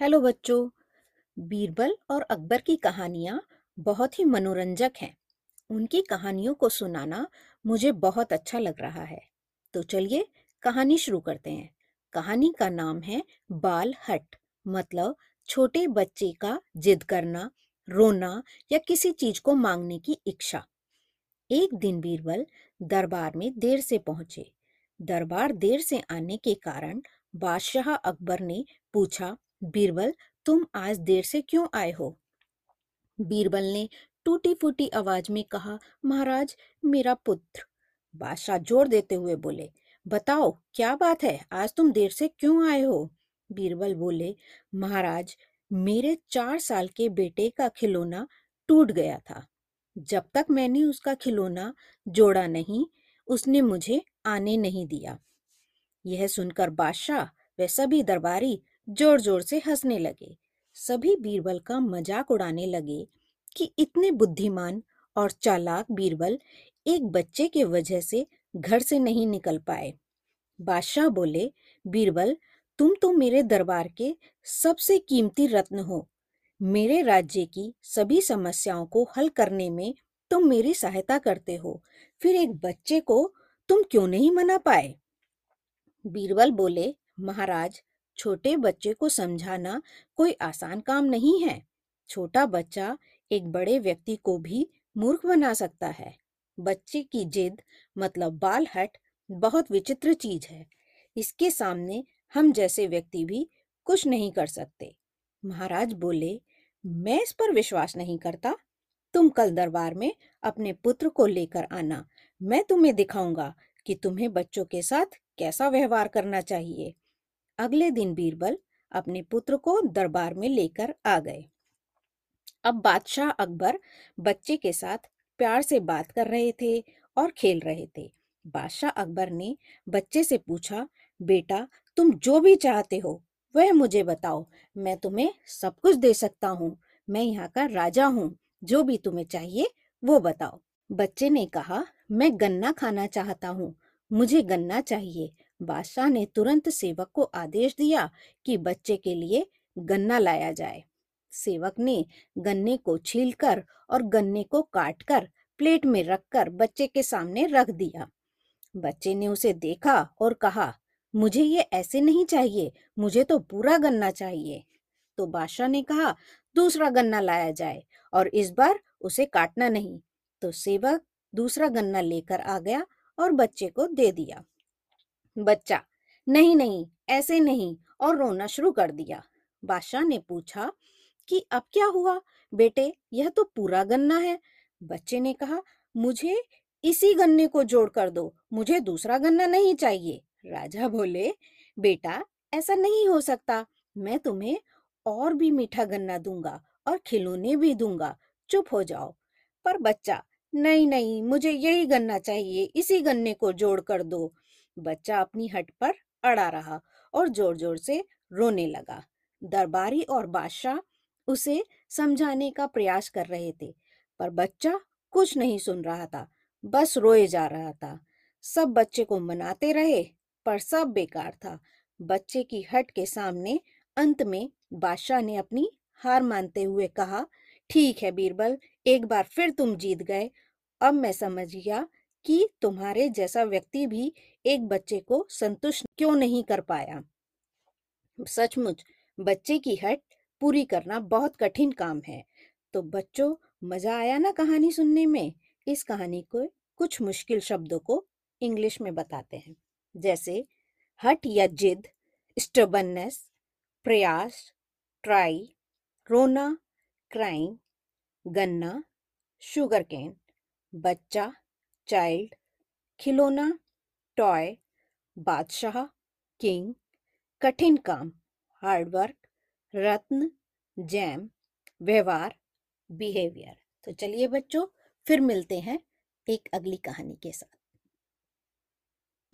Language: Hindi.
हेलो बच्चों, बीरबल और अकबर की कहानियाँ बहुत ही मनोरंजक हैं। उनकी कहानियों को सुनाना मुझे बहुत अच्छा लग रहा है। तो चलिए कहानी शुरू करते हैं। कहानी का नाम है बाल हट मतलब छोटे बच्चे का जिद करना, रोना या किसी चीज़ को मांगने की इच्छा। एक दिन बीरबल दरबार में देर से पहुँचे। दरबार देर से आने के कारण बादशाह अकबर ने पूछा बीरबल, तुम आज देर से क्यों आए हो? बीरबल ने टूटी फूटी आवाज़ में कहा, महाराज, मेरा पुत्र। बादशाह ज़ोर देते हुए बोले, बताओ, क्या बात है? आज तुम देर से क्यों आए हो? बीरबल बोले, महाराज, मेरे चार साल के बेटे का खिलौना टूट गया था। जब तक मैंने उसका खिलौना जोड़ा नहीं, उसने मुझे आने नहीं दिया। यह सुनकर बादशाह वे सभी दरबारी ज़ोर ज़ोर से हंसने लगे। सभी बीरबल का मज़ाक उड़ाने लगे कि इतने बुद्धिमान और चालाक बीरबल एक बच्चे के वजह से घर से नहीं निकल पाए। बादशाह बोले, बीरबल, तुम तो मेरे दरबार के सबसे कीमती रत्न हो। मेरे राज्य की सभी समस्याओं को हल करने में तुम मेरी सहायता करते हो। फिर एक बच्चे को तुम क्यों नहीं मना पाए? बीरबल बोले, महाराज छोटे बच्चे को समझाना कोई आसान काम नहीं है। छोटा बच्चा एक बड़े व्यक्ति को भी मूर्ख बना सकता है। बच्चे की जिद मतलब बाल हट बहुत विचित्र चीज़ है। इसके सामने हम जैसे व्यक्ति भी कुछ नहीं कर सकते। महाराज बोले, मैं इस पर विश्वास नहीं करता। तुम कल दरबार में अपने पुत्र को लेकर आना। मैं तुम्हें दिखाऊँगा कि तुम्हें बच्चों के साथ कैसा व्यवहार करना चाहिए। अगले दिन बीरबल अपने पुत्र को दरबार में लेकर आ गए। अब बादशाह अकबर बच्चे के साथ प्यार से बात कर रहे थे और खेल रहे थे। बादशाह अकबर ने बच्चे से पूछा, बेटा, तुम जो भी चाहते हो, वह मुझे बताओ। मैं तुम्हें सब कुछ दे सकता हूँ। मैं यहाँ का राजा हूँ। जो भी तुम्हें चाहिए, वो बताओ। बच्चे ने कहा, मैं गन्ना खाना चाहता हूँ। मुझे गन्ना चाहिए। बादशाह ने तुरंत सेवक को आदेश दिया कि बच्चे के लिए गन्ना लाया जाए। सेवक ने गन्ने को छीलकर और गन्ने को काटकर प्लेट में रखकर बच्चे के सामने रख दिया। बच्चे ने उसे देखा और कहा, मुझे ये ऐसे नहीं चाहिए, मुझे तो पूरा गन्ना चाहिए। तो बादशाह ने कहा, दूसरा गन्ना लाया जाए और इस बार उसे काटना नहीं। तो सेवक दूसरा गन्ना लेकर आ गया और बच्चे को दे दिया। बच्चा, नहीं नहीं, ऐसे नहीं। और रोना शुरू कर दिया। बादशाह ने पूछा कि, अब क्या हुआ? बेटे, यह तो पूरा गन्ना है। बच्चे ने कहा, मुझे इसी गन्ने को जोड़ कर दो, मुझे दूसरा गन्ना नहीं चाहिए। राजा बोले, बेटा, ऐसा नहीं हो सकता। मैं तुम्हें और भी मीठा गन्ना दूँगा और खिलौने भी दूँगा। चुप हो जाओ। पर बच्चा, नहीं नहीं, मुझे यही गन्ना चाहिए, इसी गन्ने को जोड़ कर दो। बच्चा अपनी हट पर अड़ा रहा और ज़ोर ज़ोर से रोने लगा। दरबारी और बादशाह उसे समझाने का प्रयास कर रहे थे, पर बच्चा कुछ नहीं सुन रहा था, बस रोए जा रहा था। सब बच्चे को मनाते रहे, पर सब बेकार था। बच्चे की हट के सामने अंत में बादशाह ने अपनी हार मानते हुए कहा, ठीक है बीरबल, एक बार फिर तुम जीत गए। अब मैं समझ गया कि तुम्हारे जैसा व्यक्ति भी एक बच्चे को संतुष्ट क्यों नहीं कर पाया? सचमुच, बच्चे की हट पूरी करना बहुत कठिन काम है। तो बच्चों, मज़ा आया ना कहानी सुनने में? इस कहानी को कुछ मुश्किल शब्दों को इंग्लिश में बताते हैं। जैसे, हट या जिद स्टबननेस प्रयास, ट्राई, रोना क्राइंग गन्ना, शुगर केन, बच्चा, चाइल्ड, खिलौना टॉय, बादशाह, किंग, कठिन काम हार्डवर्क रत्न, जैम, व्यवहार, बिहेवियर। तो चलिए बच्चों, फिर मिलते हैं एक अगली कहानी के साथ।